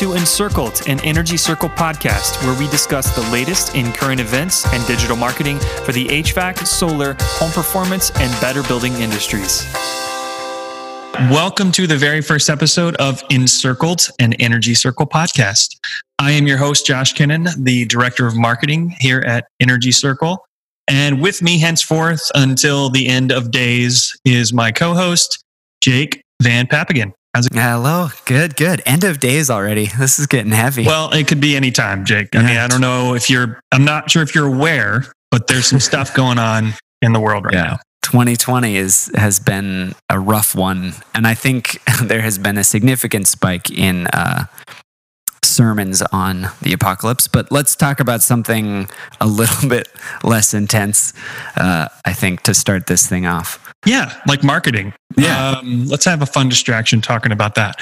To Encircled, an Energy Circle podcast where we discuss the latest in current events and digital marketing for the HVAC, solar, home performance, and better building industries. Welcome to the very first episode of Encircled, an Energy Circle podcast. I am your host, Josh Kinnan, the Director of Marketing here at Energy Circle. And with me henceforth until the end of days is my co host, Jake Van Papagin. How's it? Hello. Good, good. End of days already. This is getting heavy. Well, it could be any time, Jake. I mean, I don't know if you're, I'm not sure if you're aware, but there's some stuff going on in the world right yeah. now. 2020 is has been a rough one, and I think there has been a significant spike in uh, sermons on the apocalypse. But let's talk about something a little bit less intense. Uh, I think to start this thing off. Yeah, like marketing. Yeah. Um, let's have a fun distraction talking about that.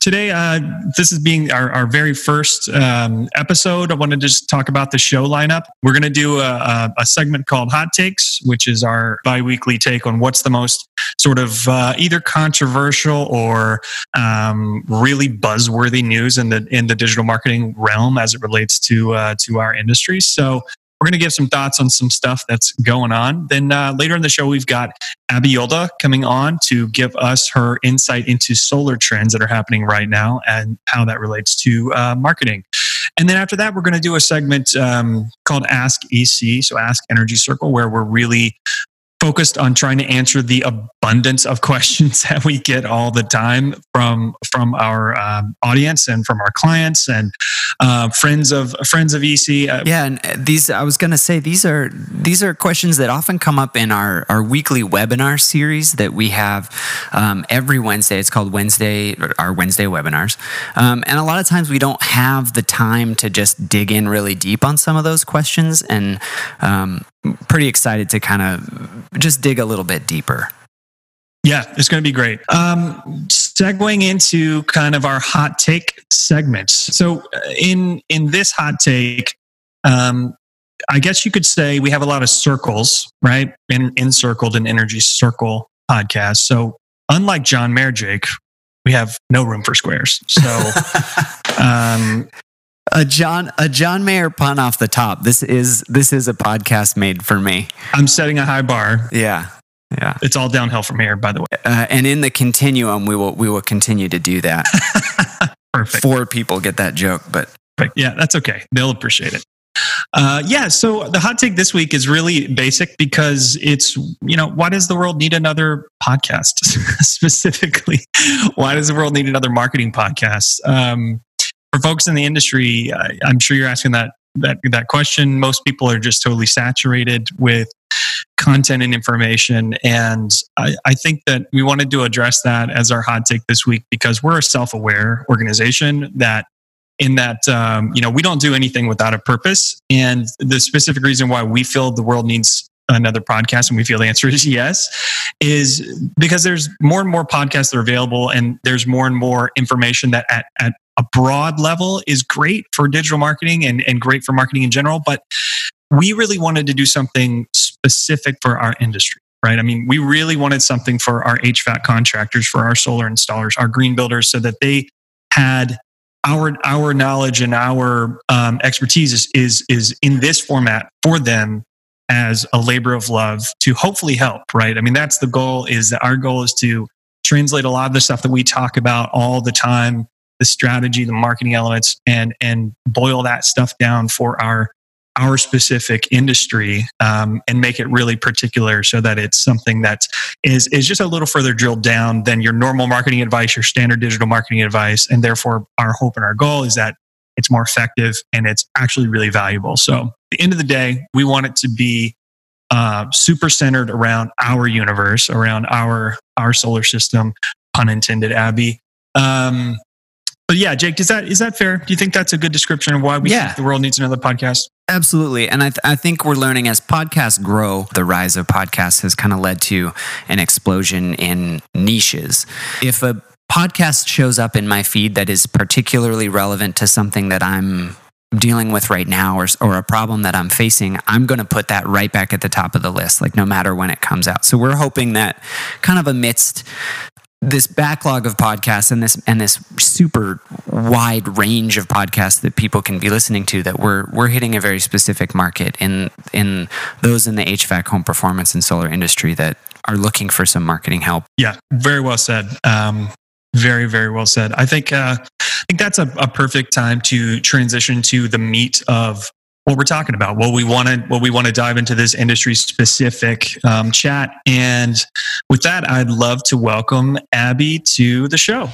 Today, uh, this is being our, our very first um, episode. I want to just talk about the show lineup. We're going to do a, a, segment called Hot Takes, which is our bi weekly take on what's the most sort of uh, either controversial or um, really buzzworthy news in the in the digital marketing realm as it relates to uh, to our industry. So we're going to give some thoughts on some stuff that's going on. Then uh, later in the show, we've got Abby Yolda coming on to give us her insight into solar trends that are happening right now and how that relates to uh, marketing. And then after that, we're going to do a segment um, called Ask EC, so Ask Energy Circle, where we're really focused on trying to answer the abundance of questions that we get all the time from from our um, audience and from our clients and uh, friends of friends of EC. Uh, yeah, and these I was going to say these are these are questions that often come up in our our weekly webinar series that we have um, every Wednesday. It's called Wednesday our Wednesday webinars, um, and a lot of times we don't have the time to just dig in really deep on some of those questions and um, pretty excited to kind of just dig a little bit deeper. Yeah, it's going to be great. Um, segueing into kind of our hot take segments. So uh, in in this hot take, um, I guess you could say we have a lot of circles, right? In encircled an energy circle podcast. So unlike John Mayer, Jake, we have no room for squares. So um, a John a John Mayer pun off the top. This is this is a podcast made for me. I'm setting a high bar. Yeah. Yeah. It's all downhill from here, by the way. Uh, and in the continuum, we will we will continue to do that. Perfect. Four people get that joke, but Perfect. yeah, that's okay. They'll appreciate it. Uh, yeah, so the hot take this week is really basic because it's, you know, why does the world need another podcast? Specifically, why does the world need another marketing podcast? Um, for folks in the industry, I'm sure you're asking that that that question. Most people are just totally saturated with content and information, and I, I think that we wanted to address that as our hot take this week because we're a self-aware organization that in that um, you know we don't do anything without a purpose and the specific reason why we feel the world needs another podcast and we feel the answer is yes is because there's more and more podcasts that are available and there's more and more information that at, at a broad level is great for digital marketing and, and great for marketing in general. But we really wanted to do something specific for our industry right? I mean, we really wanted something for our HVAC contractors, for our solar installers, our green builders, so that they had our our knowledge and our um, expertise is, is is in this format for them as a labor of love to hopefully help, right? I mean, that's the goal. Is that our goal is to translate a lot of the stuff that we talk about all the time the strategy, the marketing elements, and and boil that stuff down for our our specific industry um, and make it really particular so that it's something that is is just a little further drilled down than your normal marketing advice, your standard digital marketing advice, and therefore our hope and our goal is that it's more effective and it's actually really valuable. So, at the end of the day, we want it to be uh, super centered around our universe, around our our solar system. Pun intended, Abby. Um, but yeah, Jake, is that is that fair? Do you think that's a good description of why we yeah. think the world needs another podcast? Absolutely. And I, th- I think we're learning as podcasts grow, the rise of podcasts has kind of led to an explosion in niches. If a podcast shows up in my feed that is particularly relevant to something that I'm dealing with right now or, or a problem that I'm facing, I'm going to put that right back at the top of the list, like no matter when it comes out. So we're hoping that kind of amidst this backlog of podcasts and this and this super wide range of podcasts that people can be listening to that we're we're hitting a very specific market in in those in the HVAC home performance and solar industry that are looking for some marketing help. Yeah, very well said. Um, very very well said. I think uh, I think that's a, a perfect time to transition to the meat of what we're talking about. What we want to what we want to dive into this industry specific um, chat. And with that, I'd love to welcome Abby to the show.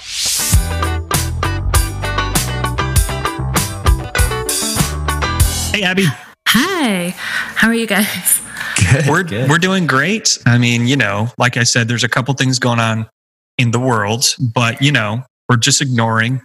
Hey, Abby. Hi. How are you guys? Good, we're good. we're doing great. I mean, you know, like I said, there's a couple things going on in the world, but you know, we're just ignoring.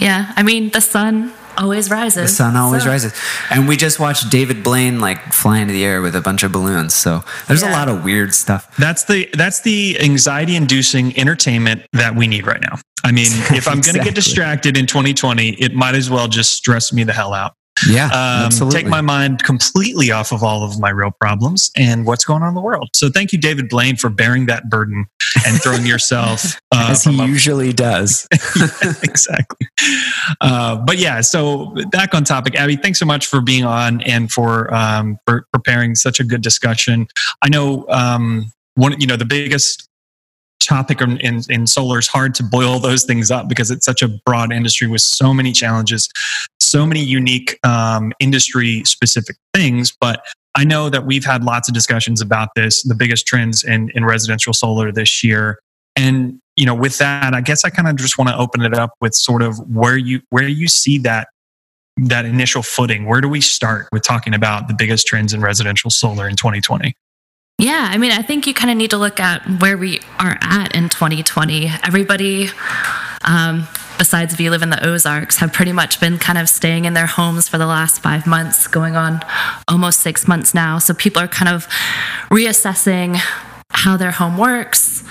Yeah. I mean, the sun always rises. The sun always so- rises. And we just watched David Blaine like fly into the air with a bunch of balloons. So there's a lot of weird stuff. That's the that's the anxiety inducing entertainment that we need right now. I mean, if I'm going to get distracted in 2020, it might as well just stress me the hell out. Yeah, Um, absolutely. take my mind completely off of all of my real problems and what's going on in the world. So thank you, David Blaine, for bearing that burden and throwing yourself uh, as he a usually does. exactly. Uh, but yeah, so back on topic, Abby, thanks so much for being on and for um, for preparing such a good discussion. I know um, one, you know, the biggest topic in, in, in solar is hard to boil those things up because it's such a broad industry with so many challenges, so many unique um, industry specific things. But I know that we've had lots of discussions about this, the biggest trends in, in residential solar this year. And you know, with that, I guess I kind of just want to open it up with sort of where you where you see that that initial footing. Where do we start with talking about the biggest trends in residential solar in 2020? Yeah. I mean, I think you kind of need to look at where we are at in 2020. Everybody, um, besides if you live in the Ozarks, have pretty much been kind of staying in their homes for the last five months, going on almost six months now. So people are kind of reassessing how their home works,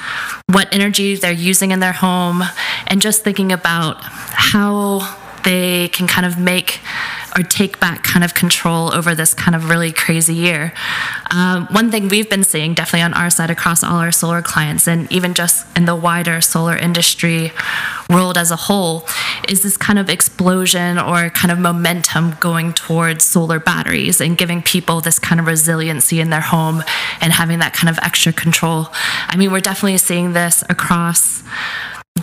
what energy they're using in their home, and just thinking about how they can kind of make or take back kind of control over this kind of really crazy year. Um, one thing we've been seeing definitely on our side across all our solar clients and even just in the wider solar industry world as a whole is this kind of explosion or kind of momentum going towards solar batteries and giving people this kind of resiliency in their home and having that kind of extra control. I mean, we're definitely seeing this across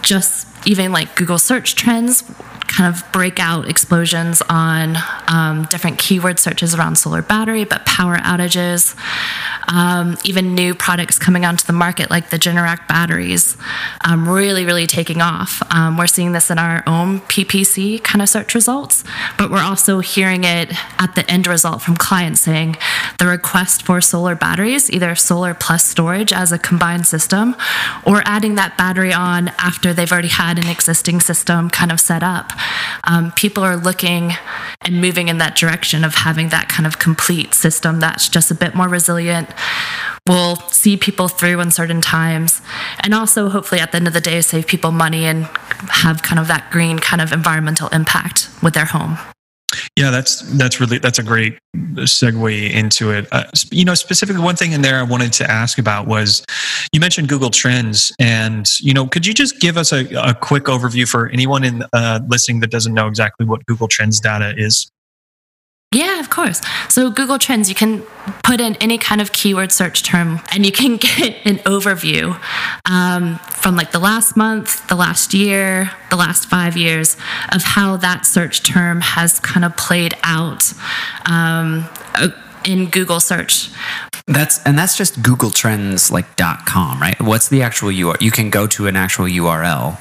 just even like Google search trends kind of breakout explosions on um, different keyword searches around solar battery, but power outages, um, even new products coming onto the market like the Generac batteries, um, really, really taking off. Um, we're seeing this in our own PPC kind of search results, but we're also hearing it at the end result from clients saying the request for solar batteries, either solar plus storage as a combined system, or adding that battery on after they've already had an existing system kind of set up. Um, people are looking and moving in that direction of having that kind of complete system that's just a bit more resilient, will see people through in certain times, and also hopefully at the end of the day save people money and have kind of that green kind of environmental impact with their home. Yeah, that's that's really that's a great segue into it. Uh, you know, specifically one thing in there I wanted to ask about was you mentioned Google Trends, and you know, could you just give us a, a quick overview for anyone in uh, listening that doesn't know exactly what Google Trends data is? Yeah, of course. So Google Trends, you can put in any kind of keyword search term and you can get an overview um, from like the last month, the last year, the last five years of how that search term has kind of played out um, uh, in Google search. That's and that's just Google Trends like com, right? What's the actual URL? You can go to an actual URL.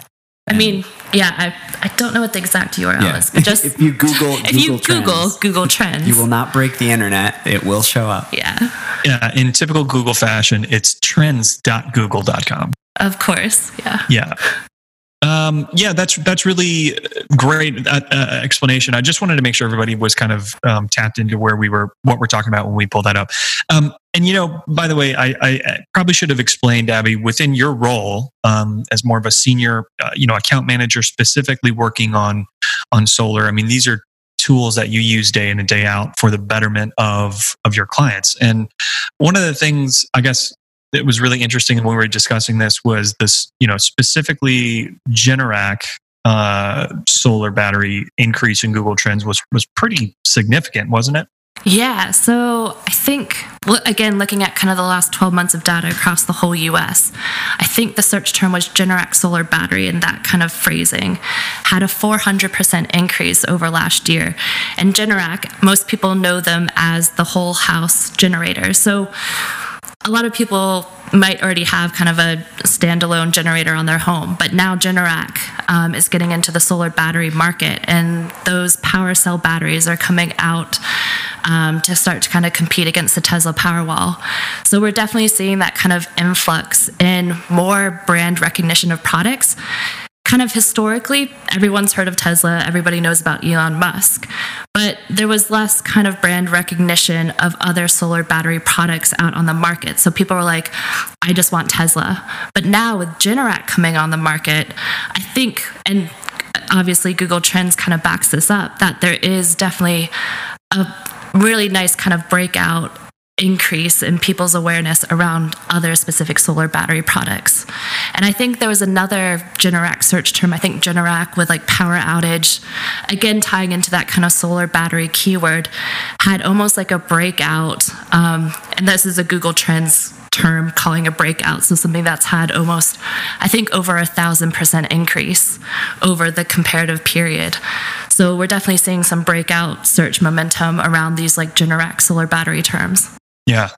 I mean, yeah, I, I don't know what the exact URL Yeah. is, but just if you Google if you Google Google Trends, Google Trends, you will not break the internet. It will show up. yeah, Yeah, in typical Google fashion, it's trends.google.com. of course, yeah. Yeah. Um, yeah, that's that's really great uh, uh, explanation. I just wanted to make sure everybody was kind of um, tapped into where we were, what we're talking about when we pull that up. Um, and you know, by the way, I, I probably should have explained, Abby, within your role um, as more of a senior, uh, you know, account manager, specifically working on on solar. I mean, these are tools that you use day in and day out for the betterment of of your clients. And one of the things, I guess, that was really interesting when we were discussing this was this, you know, specifically Generac uh, solar battery increase in Google Trends was was pretty significant, wasn't it? Yeah, so I think, again, looking at kind of the last 12 months of data across the whole US, I think the search term was Generac solar battery, and that kind of phrasing had a 400% increase over last year. And Generac, most people know them as the whole house generator. So a lot of people might already have kind of a standalone generator on their home, but now Generac um, is getting into the solar battery market, and those power cell batteries are coming out um, to start to kind of compete against the Tesla Powerwall. So we're definitely seeing that kind of influx in more brand recognition of products kind of historically, everyone's heard of Tesla, everybody knows about Elon Musk, but there was less kind of brand recognition of other solar battery products out on the market. So people were like, I just want Tesla. But now with Generac coming on the market, I think, and obviously Google Trends kind of backs this up, that there is definitely a really nice kind of breakout increase in people's awareness around other specific solar battery products. And I think there was another Generac search term, I think Generac with like power outage, again tying into that kind of solar battery keyword, had almost like a breakout. Um, and this is a Google Trends term calling a breakout. So something that's had almost, I think, over a thousand percent increase over the comparative period. So we're definitely seeing some breakout search momentum around these like Generac solar battery terms. Yeah.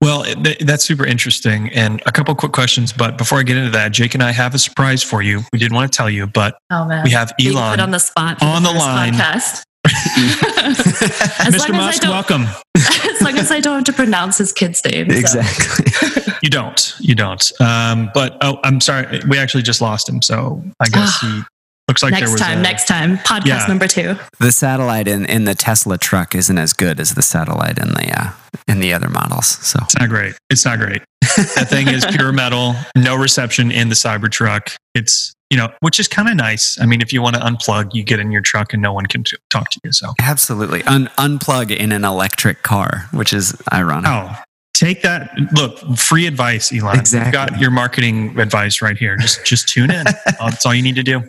Well, th- that's super interesting. And a couple quick questions, but before I get into that, Jake and I have a surprise for you. We didn't want to tell you, but oh, we have Elon put on the spot on the, the line. Podcast. Mr. Musk, welcome. as long as I don't have to pronounce his kid's name. So. Exactly. you don't. You don't. Um, but oh, I'm sorry. We actually just lost him. So I guess he Looks like next there was time, a, next time, podcast Yeah. number two. The satellite in, in the Tesla truck isn't as good as the satellite in the uh, in the other models. So It's not great. It's not great. that thing is pure metal, no reception in the Cybertruck. It's, you know, which is kind of nice. I mean, if you want to unplug, you get in your truck and no one can t- talk to you. So, absolutely Un- unplug in an electric car, which is ironic. oh, take that. Look, free advice, Elon. Exactly. You've got your marketing advice right here. Just, just tune in. That's all you need to do.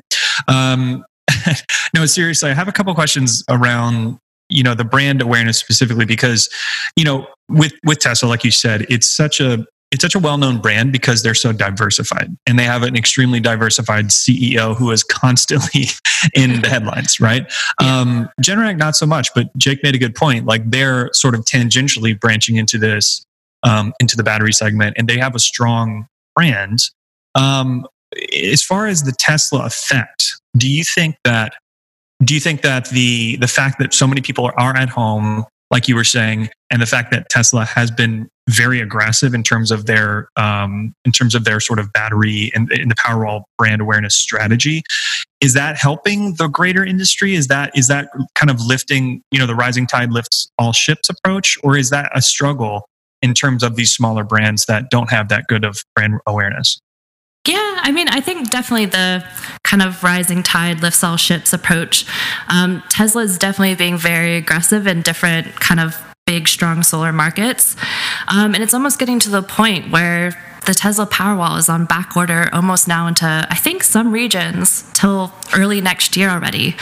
Um, no, seriously, I have a couple questions around you know the brand awareness specifically because you know with with Tesla, like you said, it's such a it's such a well-known brand because they're so diversified and they have an extremely diversified CEO who is constantly in the headlines, right? Um, Generac, not so much, but Jake made a good point. Like they're sort of tangentially branching into this, um, into the battery segment, and they have a strong brand. Um, as far as the Tesla effect, do you think that do you think that the the fact that so many people are, at home, like you were saying, and the fact that Tesla has been very aggressive in terms of their um, in terms of their sort of battery and in the Powerwall brand awareness strategy, is that helping the greater industry? Is that is that kind of lifting you know the rising tide lifts all ships approach, or is that a struggle in terms of these smaller brands that don't have that good of brand awareness? Yeah, I mean, I think definitely the kind of rising tide lifts all ships approach. Um, Tesla is definitely being very aggressive in different kind of big, strong solar markets. Um, and it's almost getting to the point where the Tesla Powerwall is on back order almost now into, I think, some regions till early next year already.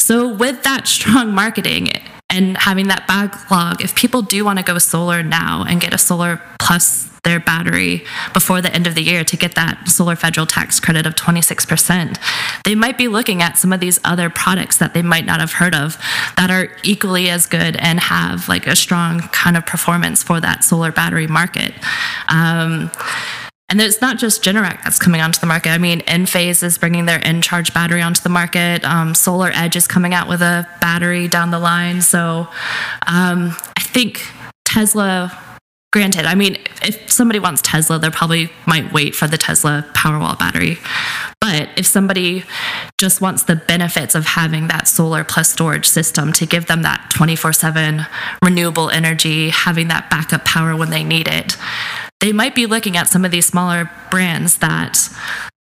So, with that strong marketing, and having that backlog, if people do want to go solar now and get a solar plus their battery before the end of the year to get that solar federal tax credit of 26%, they might be looking at some of these other products that they might not have heard of that are equally as good and have like a strong kind of performance for that solar battery market. Um, and it's not just Generac that's coming onto the market. I mean, Enphase is bringing their Encharge battery onto the market. Um, Solar Edge is coming out with a battery down the line. So um, I think Tesla, granted, I mean, if somebody wants Tesla, they probably might wait for the Tesla Powerwall battery. But if somebody just wants the benefits of having that solar plus storage system to give them that 24 7 renewable energy, having that backup power when they need it, they might be looking at some of these smaller brands that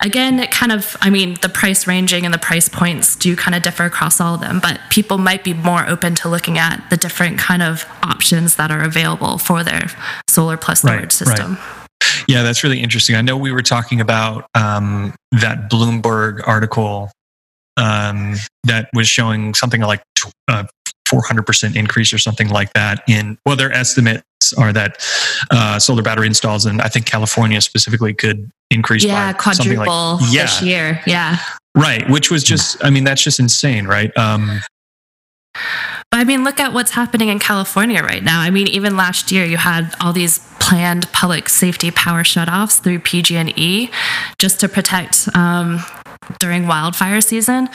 again it kind of i mean the price ranging and the price points do kind of differ across all of them but people might be more open to looking at the different kind of options that are available for their solar plus storage Right, system Yeah, that's really interesting. I know we were talking about um, that Bloomberg article um, that was showing something like uh, 400% increase or something like that in well their estimates are that uh, solar battery installs in i think california specifically could increase yeah by quadruple like, yeah. this year yeah right which was just i mean that's just insane right um, but I mean, look at what's happening in California right now. I mean, even last year, you had all these planned public safety power shutoffs through PG&E just to protect um, during wildfire season.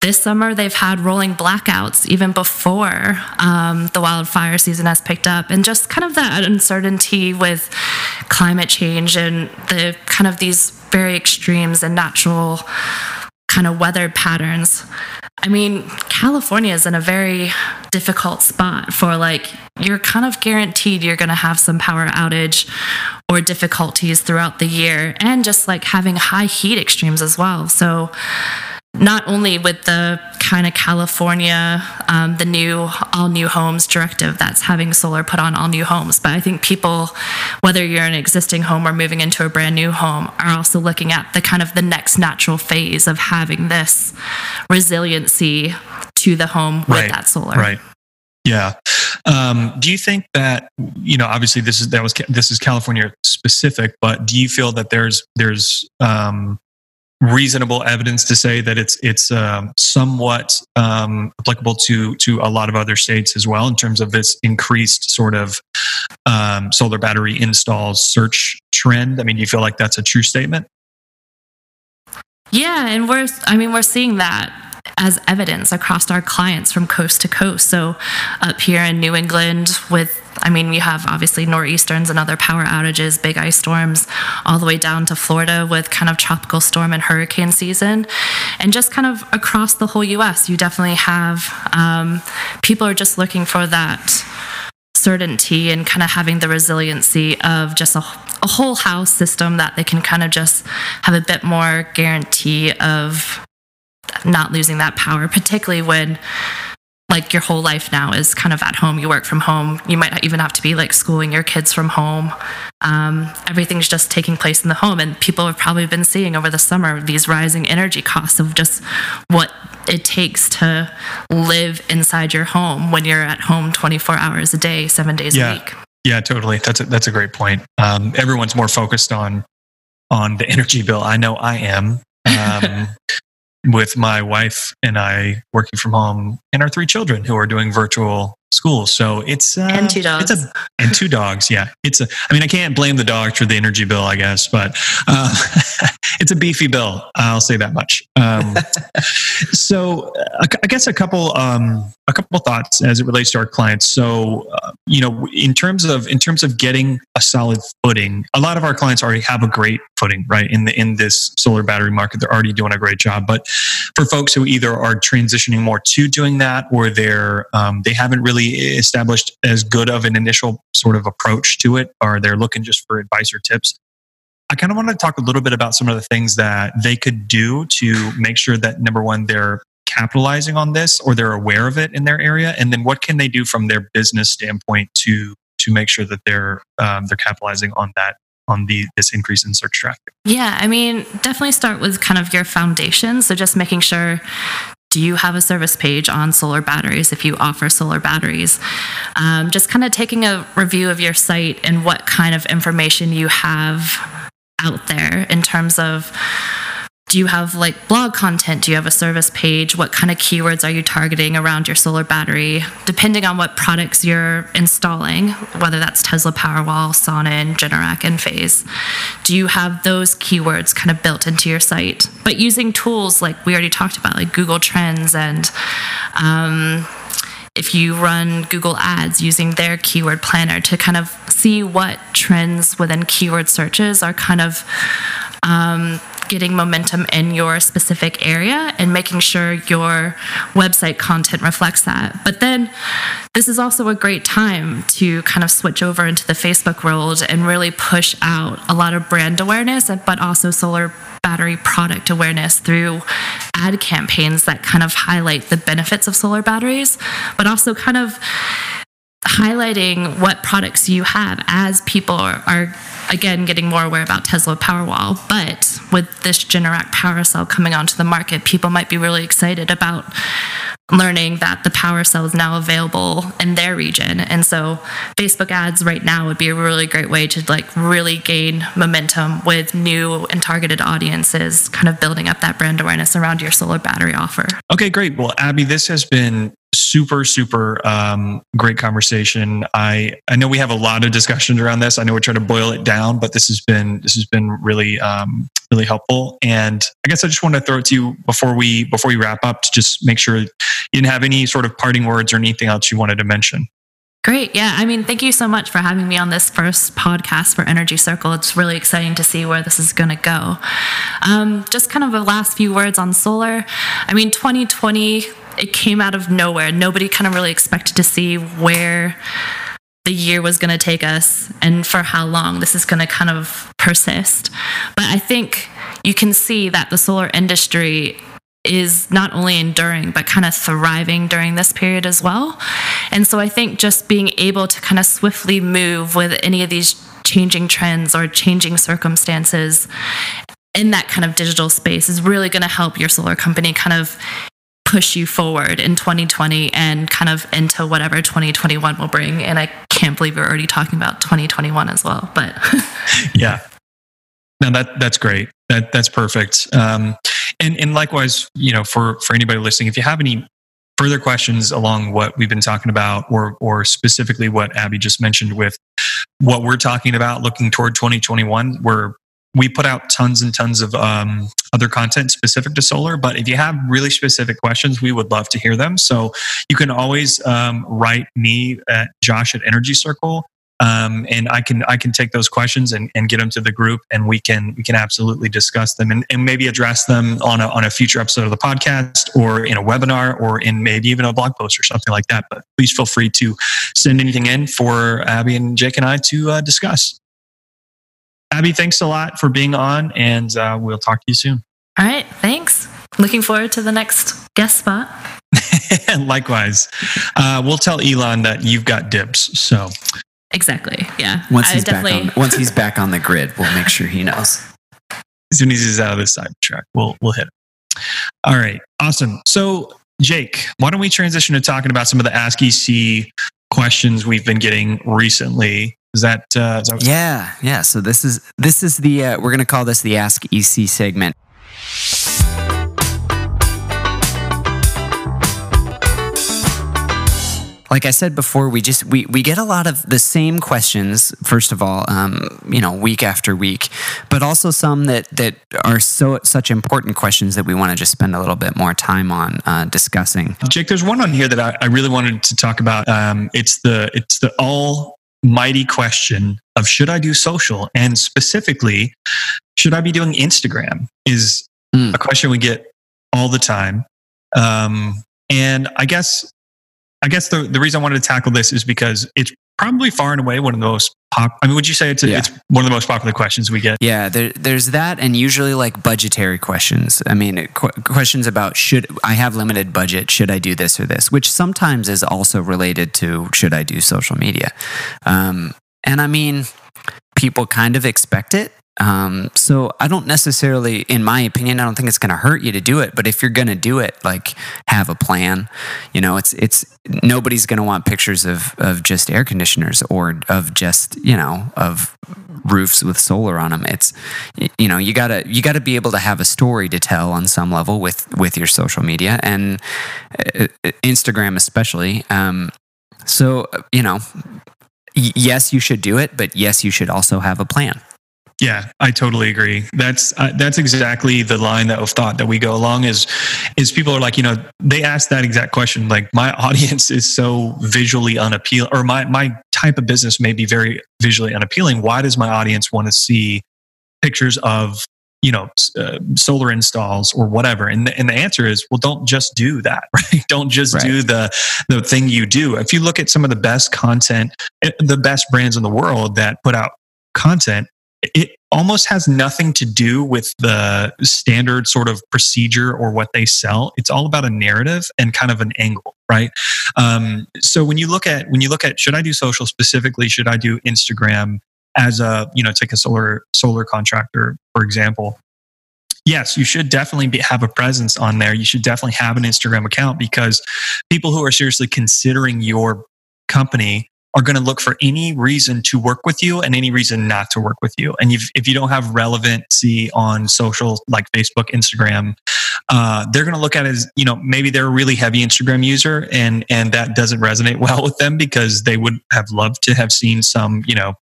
This summer, they've had rolling blackouts even before um, the wildfire season has picked up, and just kind of that uncertainty with climate change and the kind of these very extremes and natural kind of weather patterns. I mean, California is in a very difficult spot for like, you're kind of guaranteed you're going to have some power outage or difficulties throughout the year, and just like having high heat extremes as well. So, not only with the kind of California, um, the new all new homes directive that's having solar put on all new homes, but I think people, whether you're in an existing home or moving into a brand new home, are also looking at the kind of the next natural phase of having this resiliency to the home with right, that solar. Right. Yeah. Um, do you think that you know? Obviously, this is that was this is California specific, but do you feel that there's there's um, reasonable evidence to say that it's it's um, somewhat um, applicable to to a lot of other states as well in terms of this increased sort of um, solar battery installs search trend. I mean, do you feel like that's a true statement? Yeah, and we're I mean we're seeing that as evidence across our clients from coast to coast. So up here in New England with I mean, we have obviously nor'easterns and other power outages, big ice storms, all the way down to Florida with kind of tropical storm and hurricane season. And just kind of across the whole US, you definitely have um, people are just looking for that certainty and kind of having the resiliency of just a, a whole house system that they can kind of just have a bit more guarantee of not losing that power, particularly when like your whole life now is kind of at home. You work from home. You might not even have to be like schooling your kids from home. Um, everything's just taking place in the home. And people have probably been seeing over the summer these rising energy costs of just what it takes to live inside your home when you're at home 24 hours a day, seven days yeah. a week. Yeah, totally. That's a, that's a great point. Um, everyone's more focused on on the energy bill. I know I am. Um, with my wife and I working from home and our three children who are doing virtual school. So it's uh, and two dogs. It's a, and two dogs. Yeah, it's a. I mean, I can't blame the dogs for the energy bill, I guess, but uh, it's a beefy bill. I'll say that much. Um, so I guess a couple um, a couple thoughts as it relates to our clients. So uh, you know, in terms of in terms of getting a solid footing, a lot of our clients already have a great footing, right? In the in this solar battery market, they're already doing a great job. But for folks who either are transitioning more to doing that, or they're um, they haven't really established as good of an initial sort of approach to it, or they're looking just for advice or tips. I kind of want to talk a little bit about some of the things that they could do to make sure that number one, they're capitalizing on this or they're aware of it in their area, and then what can they do from their business standpoint to to make sure that they're um, they're capitalizing on that on the this increase in search traffic? Yeah, I mean, definitely start with kind of your foundation. So just making sure do you have a service page on solar batteries if you offer solar batteries? Um, just kind of taking a review of your site and what kind of information you have out there in terms of do you have like blog content? Do you have a service page? What kind of keywords are you targeting around your solar battery? Depending on what products you're installing, whether that's Tesla Powerwall, Sonnen, Generac, Enphase, do you have those keywords kind of built into your site? But using tools like we already talked about, like Google Trends and um, if you run Google Ads using their keyword planner to kind of see what trends within keyword searches are kind of um, getting momentum in your specific area and making sure your website content reflects that. But then this is also a great time to kind of switch over into the Facebook world and really push out a lot of brand awareness, but also solar battery product awareness through ad campaigns that kind of highlight the benefits of solar batteries, but also kind of highlighting what products you have as people are, are again getting more aware about Tesla Powerwall. But with this Generac Power Cell coming onto the market, people might be really excited about learning that the power cell is now available in their region and so facebook ads right now would be a really great way to like really gain momentum with new and targeted audiences kind of building up that brand awareness around your solar battery offer okay great well abby this has been super super um, great conversation i i know we have a lot of discussions around this i know we're trying to boil it down but this has been this has been really um, really helpful and i guess i just want to throw it to you before we before we wrap up to just make sure you didn't have any sort of parting words or anything else you wanted to mention Great. Yeah. I mean, thank you so much for having me on this first podcast for Energy Circle. It's really exciting to see where this is going to go. Um, just kind of the last few words on solar. I mean, 2020, it came out of nowhere. Nobody kind of really expected to see where the year was going to take us and for how long this is going to kind of persist. But I think you can see that the solar industry is not only enduring but kind of thriving during this period as well. And so I think just being able to kind of swiftly move with any of these changing trends or changing circumstances in that kind of digital space is really going to help your solar company kind of push you forward in 2020 and kind of into whatever 2021 will bring. And I can't believe we're already talking about 2021 as well. But yeah, no, that that's great. That that's perfect. Um, and and likewise, you know, for for anybody listening, if you have any further questions along what we've been talking about, or or specifically what Abby just mentioned with what we're talking about, looking toward 2021, we're we put out tons and tons of um, other content specific to solar. But if you have really specific questions, we would love to hear them. So you can always um, write me at Josh at Energy Circle um, and I can I can take those questions and, and get them to the group, and we can we can absolutely discuss them and, and maybe address them on a on a future episode of the podcast or in a webinar or in maybe even a blog post or something like that. But please feel free to send anything in for Abby and Jake and I to uh, discuss. Abby, thanks a lot for being on, and uh, we'll talk to you soon. All right, thanks. Looking forward to the next guest spot. Likewise, uh, we'll tell Elon that you've got dibs. So Exactly. Yeah. Once he's back on, once he's back on the grid, we'll make sure he knows. As soon as he's out of the side track, we'll we'll hit him. All right. Awesome. So Jake, why don't we transition to talking about some of the Ask EC questions we've been getting recently? Is that, uh, is that yeah, yeah. So this is this is the uh, we're going to call this the Ask EC segment. like I said before, we just we, we get a lot of the same questions. First of all, um, you know, week after week, but also some that that are so such important questions that we want to just spend a little bit more time on uh, discussing. Jake, there's one on here that I, I really wanted to talk about. Um, it's the it's the almighty question of should I do social, and specifically, should I be doing Instagram? Is mm. a question we get all the time. Um, and I guess I guess the, the reason I wanted to tackle this is because it's probably far and away one of the most pop. I mean, would you say it's, a, yeah. it's one of the most popular questions we get? Yeah, there, there's that, and usually like budgetary questions. I mean, qu- questions about should I have limited budget? Should I do this or this? Which sometimes is also related to should I do social media? Um, and I mean, people kind of expect it um, so I don't necessarily, in my opinion, I don't think it's going to hurt you to do it. But if you're going to do it, like have a plan. You know, it's it's nobody's going to want pictures of of just air conditioners or of just you know of roofs with solar on them. It's you know you gotta you gotta be able to have a story to tell on some level with with your social media and uh, Instagram especially. Um, so you know, yes, you should do it, but yes, you should also have a plan. Yeah, I totally agree. That's uh, that's exactly the line that of thought that we go along is is people are like, you know, they ask that exact question like my audience is so visually unappealing or my my type of business may be very visually unappealing. Why does my audience want to see pictures of, you know, uh, solar installs or whatever? And the, and the answer is, well, don't just do that, right? Don't just right. do the the thing you do. If you look at some of the best content, eh, the best brands in the world that put out content it almost has nothing to do with the standard sort of procedure or what they sell. It's all about a narrative and kind of an angle right? Um, so when you look at when you look at should i do social specifically? Should i do instagram as a you know take a solar solar contractor for example? Yes, you should definitely be, have a presence on there. You should definitely have an Instagram account because people who are seriously considering your company are going to look for any reason to work with you and any reason not to work with you. And if, you don't have relevancy on social like Facebook, Instagram, uh, they're going to look at it as you know maybe they're a really heavy Instagram user and and that doesn't resonate well with them because they would have loved to have seen some you know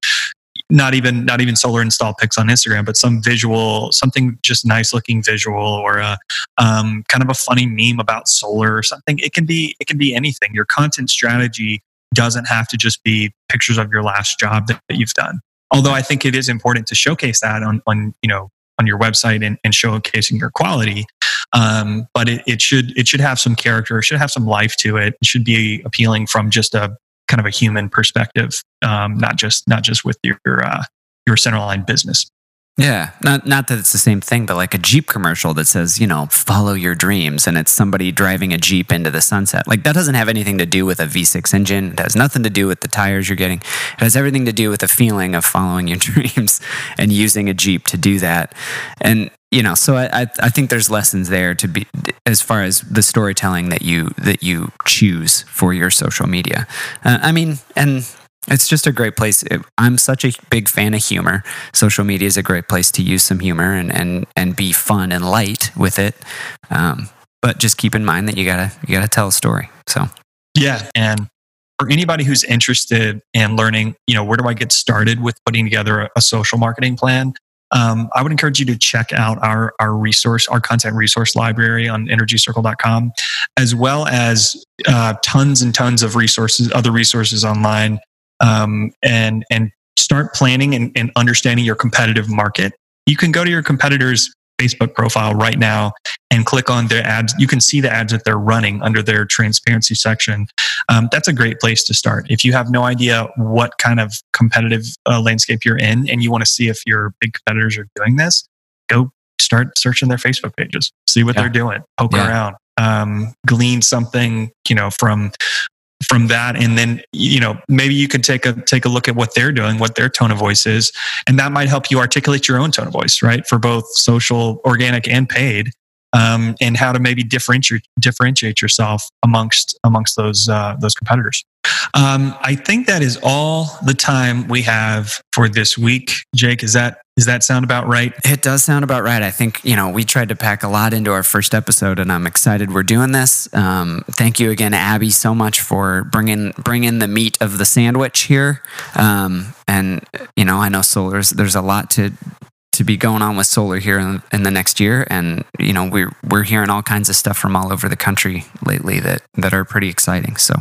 not even not even solar install pics on Instagram, but some visual, something just nice looking visual, or a um, kind of a funny meme about solar or something. It can be it can be anything. Your content strategy doesn't have to just be pictures of your last job that, that you've done. Although I think it is important to showcase that on on you know on your website and, and showcasing your quality. Um, but it, it should it should have some character, it should have some life to it. It should be appealing from just a kind of a human perspective, um, not just not just with your uh, your centerline business. Yeah, not not that it's the same thing, but like a Jeep commercial that says, you know, follow your dreams, and it's somebody driving a Jeep into the sunset. Like that doesn't have anything to do with a V6 engine. It has nothing to do with the tires you're getting. It has everything to do with the feeling of following your dreams and using a Jeep to do that. And you know, so I I think there's lessons there to be as far as the storytelling that you that you choose for your social media. Uh, I mean, and it's just a great place. I'm such a big fan of humor. Social media is a great place to use some humor and and and be fun and light with it. Um, but just keep in mind that you gotta you gotta tell a story. So yeah, and for anybody who's interested in learning, you know, where do I get started with putting together a, a social marketing plan? Um, I would encourage you to check out our, our resource, our content resource library on energycircle.com, as well as uh, tons and tons of resources, other resources online, um, and, and start planning and, and understanding your competitive market. You can go to your competitors' Facebook profile right now and click on their ads. You can see the ads that they're running under their transparency section. Um, that's a great place to start. If you have no idea what kind of competitive uh, landscape you're in and you want to see if your big competitors are doing this, go start searching their Facebook pages, see what yeah. they're doing, poke yeah. around, um, glean something, you know, from from that. And then you know maybe you could take a take a look at what they're doing what their tone of voice is. And that might help you articulate your own tone of voice right? For both social organic and paid um, and how to maybe differentiate differentiate yourself amongst amongst those uh, those competitors. Um, I think that is all the time we have for this week. Jake, is that does that sound about right? It does sound about right. I think you know we tried to pack a lot into our first episode, and I'm excited we're doing this. Um, thank you again, Abby, so much for bringing bringing the meat of the sandwich here. Um, and you know, I know Solar's there's a lot to to be going on with solar here in, in, the next year and you know we're we're hearing all kinds of stuff from all over the country lately that that are pretty exciting so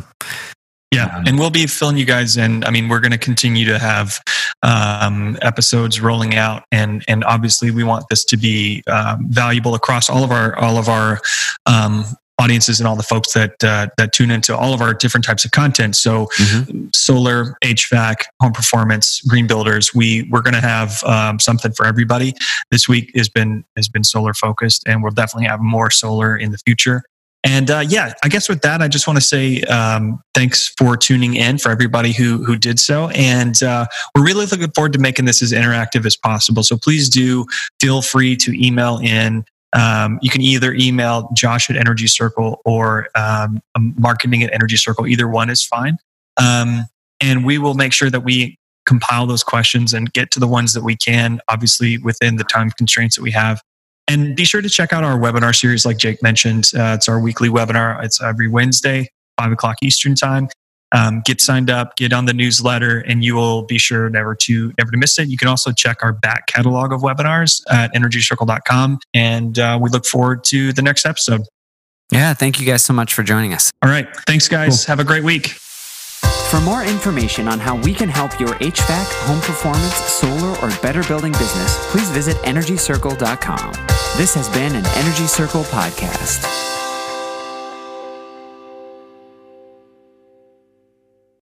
yeah um, and we'll be filling you guys in i mean we're going to continue to have um, episodes rolling out and and obviously we want this to be um, valuable across all of our all of our um, audiences and all the folks that uh, that tune into all of our different types of content. So, mm-hmm. solar, HVAC, home performance, green builders. We we're going to have um, something for everybody. This week has been has been solar focused, and we'll definitely have more solar in the future. And uh, yeah, I guess with that, I just want to say um, thanks for tuning in for everybody who who did so, and uh, we're really looking forward to making this as interactive as possible. So please do feel free to email in. Um, you can either email josh at energy circle or um, marketing at energy circle. Either one is fine. Um, and we will make sure that we compile those questions and get to the ones that we can obviously within the time constraints that we have and be sure to check out our webinar series like jake mentioned uh, it's our weekly webinar it's every wednesday 5 o'clock eastern time um, get signed up, get on the newsletter, and you will be sure never to never to miss it. You can also check our back catalog of webinars at energycircle.com, and uh, we look forward to the next episode. Yeah, thank you guys so much for joining us. All right, thanks, guys. Cool. Have a great week. For more information on how we can help your HVAC, home performance, solar, or better building business, please visit energycircle.com. This has been an Energy Circle podcast.